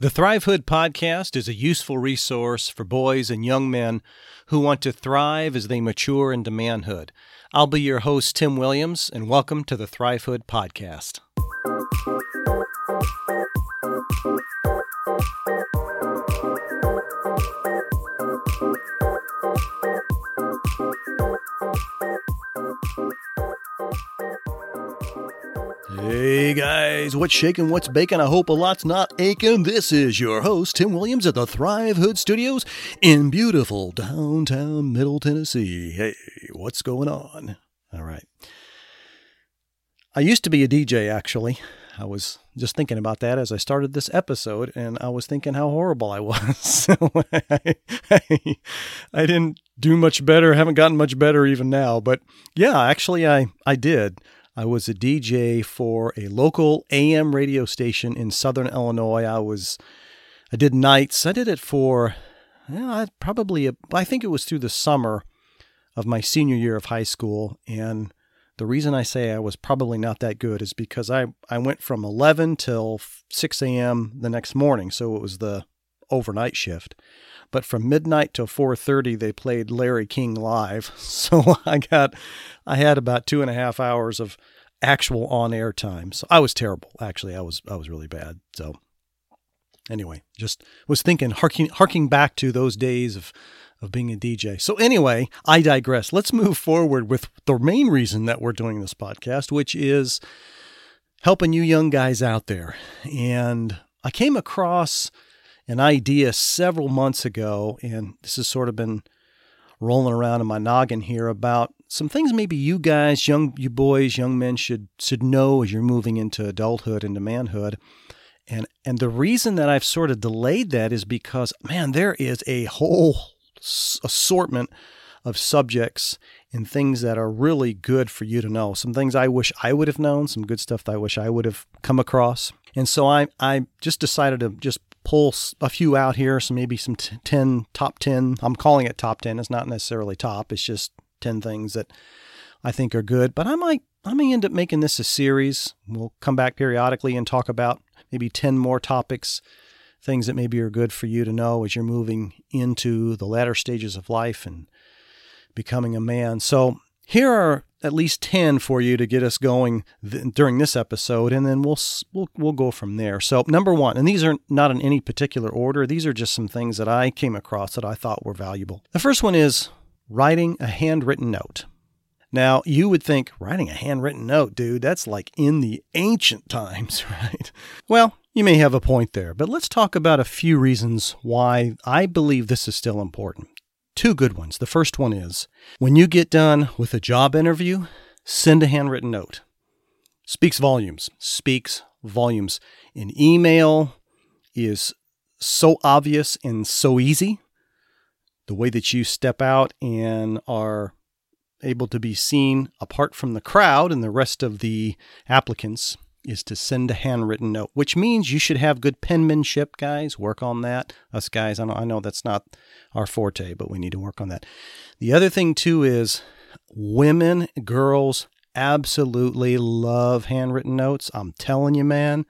The Thrivehood podcast is a useful resource for boys and young men who want to thrive as they mature into manhood. I'll be your host, Tim Williams, and welcome to the Thrive Hood podcast. Hey guys, what's shaking, what's baking? I hope a lot's not aching. This is your host, Tim Williams at the Thrive Hood Studios in beautiful downtown Middle Tennessee. Hey, what's going on? All right. I used to be a DJ actually. I was just thinking about that as I started this episode, and I was thinking how horrible I was. I, I, I didn't do much better, haven't gotten much better even now. But yeah, actually, I, I did. I was a DJ for a local AM radio station in Southern Illinois. I was, I did nights. I did it for, probably, I think it was through the summer of my senior year of high school. And the reason I say I was probably not that good is because I, I went from 11 till 6 a.m. the next morning. So it was the overnight shift. But from midnight till 4:30, they played Larry King live. So I got, I had about two and a half hours of actual on-air time. So I was terrible. Actually, I was, I was really bad. So anyway, just was thinking, harking, harking back to those days of, of being a DJ. So anyway, I digress. Let's move forward with the main reason that we're doing this podcast, which is helping you young guys out there. And I came across an idea several months ago, and this has sort of been rolling around in my noggin here about some things maybe you guys, young you boys, young men should should know as you're moving into adulthood, into manhood. And and the reason that I've sort of delayed that is because man, there is a whole assortment of subjects and things that are really good for you to know. Some things I wish I would have known, some good stuff that I wish I would have come across. And so I I just decided to just pull a few out here, so maybe some t- 10 top 10. I'm calling it top 10. It's not necessarily top. It's just 10 things that I think are good, but I might I may end up making this a series. We'll come back periodically and talk about maybe 10 more topics, things that maybe are good for you to know as you're moving into the latter stages of life and becoming a man. So, here are at least 10 for you to get us going th- during this episode and then we'll we'll we'll go from there. So number 1, and these are not in any particular order. These are just some things that I came across that I thought were valuable. The first one is writing a handwritten note. Now, you would think writing a handwritten note, dude, that's like in the ancient times, right? Well, you may have a point there, but let's talk about a few reasons why I believe this is still important. Two good ones. The first one is when you get done with a job interview, send a handwritten note. Speaks volumes. Speaks volumes. An email is so obvious and so easy. The way that you step out and are able to be seen apart from the crowd and the rest of the applicants is to send a handwritten note, which means you should have good penmanship, guys. Work on that. Us guys, I know, I know that's not our forte, but we need to work on that. The other thing, too, is women, girls absolutely love handwritten notes. I'm telling you, man.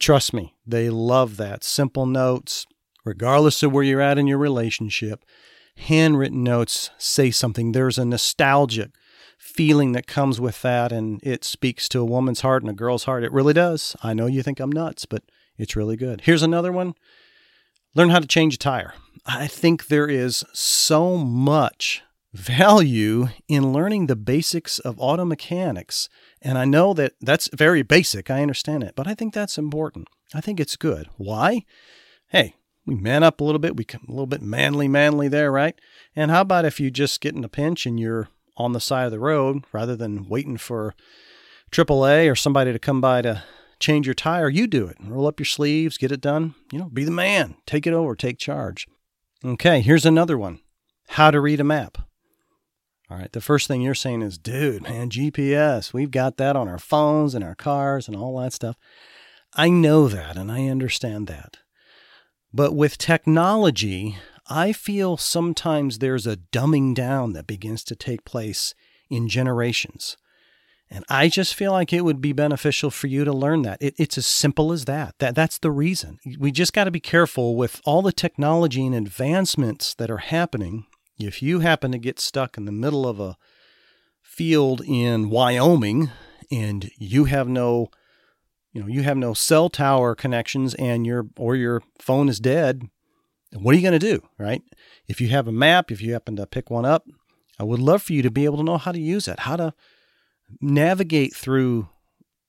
Trust me, they love that. Simple notes, regardless of where you're at in your relationship. Handwritten notes say something. There's a nostalgic feeling that comes with that, and it speaks to a woman's heart and a girl's heart. It really does. I know you think I'm nuts, but it's really good. Here's another one learn how to change a tire. I think there is so much value in learning the basics of auto mechanics. And I know that that's very basic. I understand it, but I think that's important. I think it's good. Why? Hey, we man up a little bit. We come a little bit manly, manly there, right? And how about if you just get in a pinch and you're on the side of the road rather than waiting for AAA or somebody to come by to change your tire, you do it. Roll up your sleeves, get it done. You know, be the man. Take it over, take charge. Okay, here's another one how to read a map. All right, the first thing you're saying is, dude, man, GPS, we've got that on our phones and our cars and all that stuff. I know that and I understand that. But with technology, I feel sometimes there's a dumbing down that begins to take place in generations. And I just feel like it would be beneficial for you to learn that. It, it's as simple as that. that. That's the reason. We just got to be careful with all the technology and advancements that are happening if you happen to get stuck in the middle of a field in Wyoming and you have no you know you have no cell tower connections and your or your phone is dead what are you going to do right if you have a map if you happen to pick one up i would love for you to be able to know how to use it how to navigate through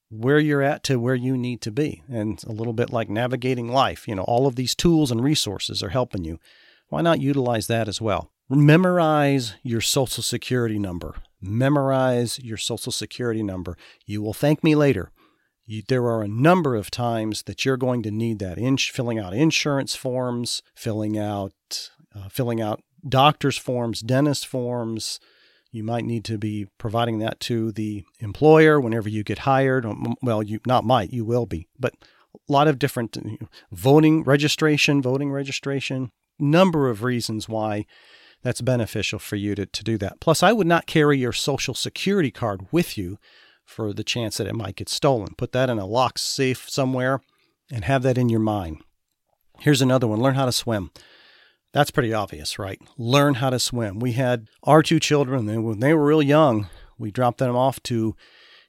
where you're at to where you need to be and a little bit like navigating life you know all of these tools and resources are helping you why not utilize that as well memorize your social security number. Memorize your social security number. You will thank me later. You, there are a number of times that you're going to need that in filling out insurance forms, filling out uh, filling out doctor's forms, dentist forms. You might need to be providing that to the employer whenever you get hired. Well, you not might, you will be, but a lot of different you know, voting registration, voting registration, number of reasons why that's beneficial for you to, to do that. Plus, I would not carry your social security card with you for the chance that it might get stolen. Put that in a locked safe somewhere and have that in your mind. Here's another one learn how to swim. That's pretty obvious, right? Learn how to swim. We had our two children, and when they were real young, we dropped them off to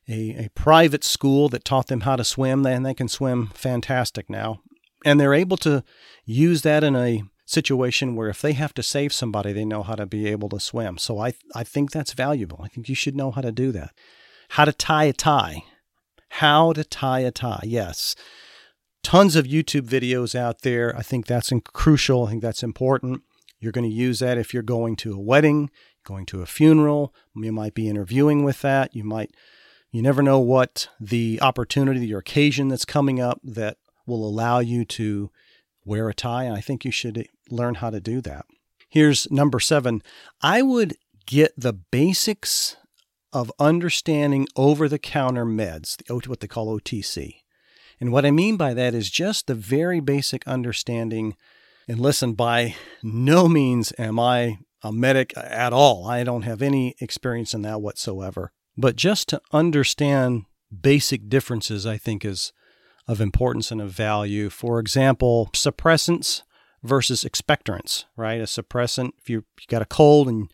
a, a private school that taught them how to swim, and they can swim fantastic now. And they're able to use that in a situation where if they have to save somebody, they know how to be able to swim. So I, I think that's valuable. I think you should know how to do that. How to tie a tie. How to tie a tie. Yes. Tons of YouTube videos out there. I think that's crucial. I think that's important. You're going to use that if you're going to a wedding, going to a funeral. You might be interviewing with that. You might, you never know what the opportunity or occasion that's coming up that will allow you to wear a tie. And I think you should learn how to do that. Here's number seven I would get the basics of understanding over the counter meds, what they call OTC. And what I mean by that is just the very basic understanding. And listen, by no means am I a medic at all. I don't have any experience in that whatsoever. But just to understand basic differences, I think is of importance and of value. For example, suppressants versus expectorants, right? A suppressant, if you you got a cold and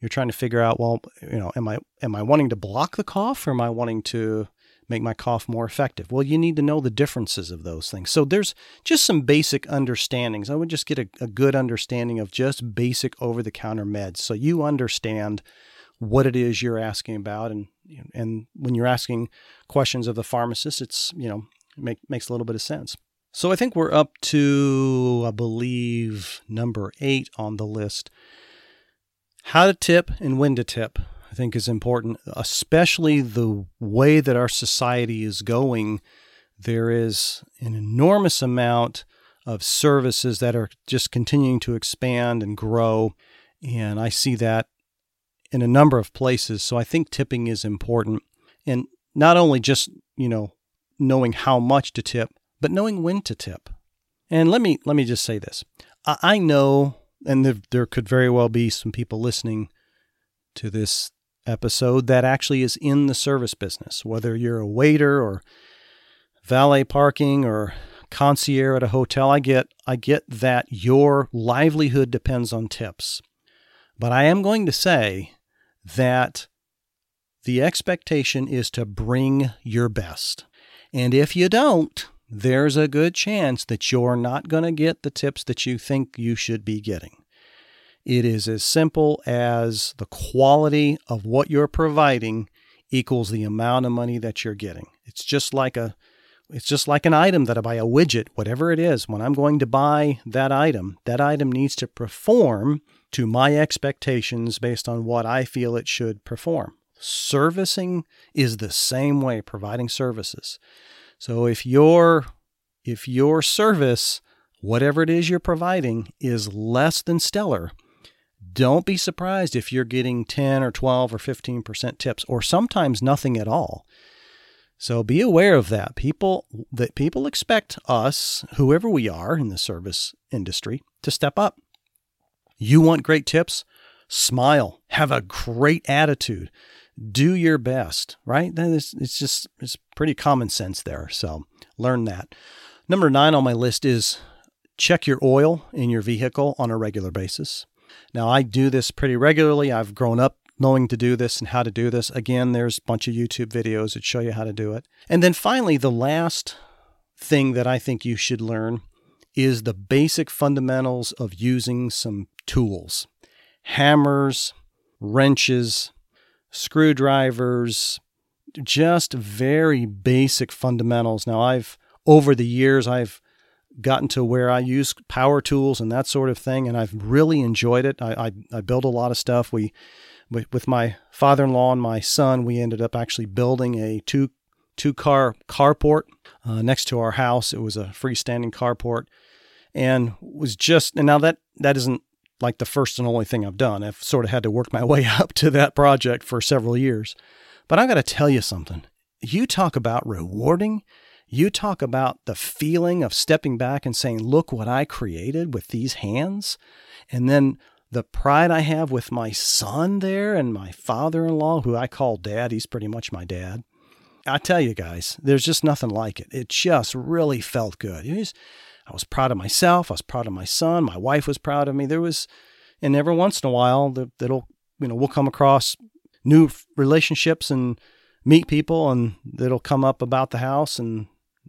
you're trying to figure out, well, you know, am I am I wanting to block the cough or am I wanting to make my cough more effective? Well, you need to know the differences of those things. So there's just some basic understandings. I would just get a, a good understanding of just basic over-the-counter meds, so you understand what it is you're asking about, and and when you're asking questions of the pharmacist, it's you know make, makes a little bit of sense. So I think we're up to, I believe, number eight on the list. How to tip and when to tip, I think, is important, especially the way that our society is going. There is an enormous amount of services that are just continuing to expand and grow. And I see that in a number of places. So I think tipping is important. And not only just, you know, knowing how much to tip, but knowing when to tip. And let me let me just say this: I, know, and there, there could very well be some people listening to this episode that actually is in the service business, whether you're a waiter or valet parking or concierge at a hotel. I get I get that your livelihood depends on tips. But I am going to say that the expectation is to bring your best. And if you don't, there's a good chance that you're not going to get the tips that you think you should be getting. It is as simple as the quality of what you're providing equals the amount of money that you're getting. It's just like a it's just like an item that I buy a widget, whatever it is. When I'm going to buy that item, that item needs to perform to my expectations based on what I feel it should perform. Servicing is the same way, providing services. So if your if your service, whatever it is you're providing, is less than stellar, don't be surprised if you're getting 10 or 12 or 15% tips or sometimes nothing at all. So be aware of that. People that people expect us, whoever we are in the service industry, to step up. You want great tips? Smile. Have a great attitude. Do your best, right? Then it's, it's just it's pretty common sense there. So learn that. Number nine on my list is check your oil in your vehicle on a regular basis. Now, I do this pretty regularly. I've grown up knowing to do this and how to do this. Again, there's a bunch of YouTube videos that show you how to do it. And then finally, the last thing that I think you should learn is the basic fundamentals of using some tools hammers, wrenches, screwdrivers, just very basic fundamentals. Now, I've over the years, I've gotten to where I use power tools and that sort of thing, and I've really enjoyed it. I, I, I build a lot of stuff. We, with my father-in-law and my son, we ended up actually building a two two car carport uh, next to our house. It was a freestanding carport, and was just and now that that isn't like the first and only thing I've done. I've sort of had to work my way up to that project for several years. But I got to tell you something. You talk about rewarding you talk about the feeling of stepping back and saying, Look what I created with these hands. And then the pride I have with my son there and my father in law, who I call dad. He's pretty much my dad. I tell you guys, there's just nothing like it. It just really felt good. Was, I was proud of myself. I was proud of my son. My wife was proud of me. There was, and every once in a while, that'll, you know, we'll come across new relationships and meet people and it'll come up about the house and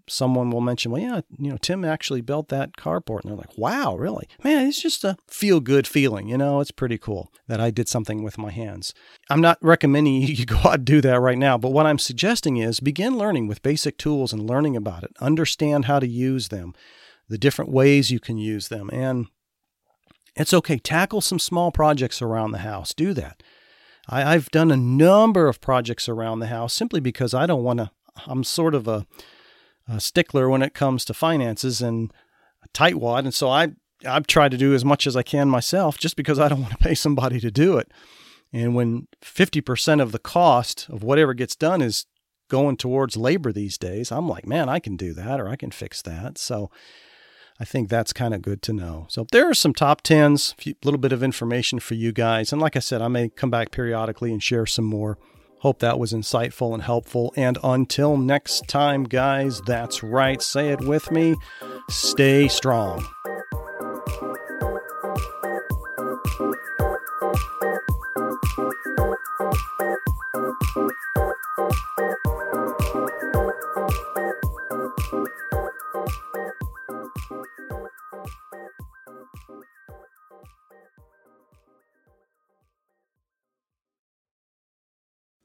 someone will mention, well, yeah, you know, Tim actually built that carport. And they're like, wow, really? Man, it's just a feel good feeling. You know, it's pretty cool that I did something with my hands. I'm not recommending you go out and do that right now, but what I'm suggesting is begin learning with basic tools and learning about it. Understand how to use them, the different ways you can use them. And it's okay. Tackle some small projects around the house. Do that. I, have done a number of projects around the house simply because I don't want to. I'm sort of a a stickler when it comes to finances and a tightwad. And so I, I've tried to do as much as I can myself just because I don't want to pay somebody to do it. And when 50% of the cost of whatever gets done is going towards labor these days, I'm like, man, I can do that or I can fix that. So I think that's kind of good to know. So there are some top tens, a little bit of information for you guys. And like I said, I may come back periodically and share some more. Hope that was insightful and helpful. And until next time, guys, that's right. Say it with me stay strong.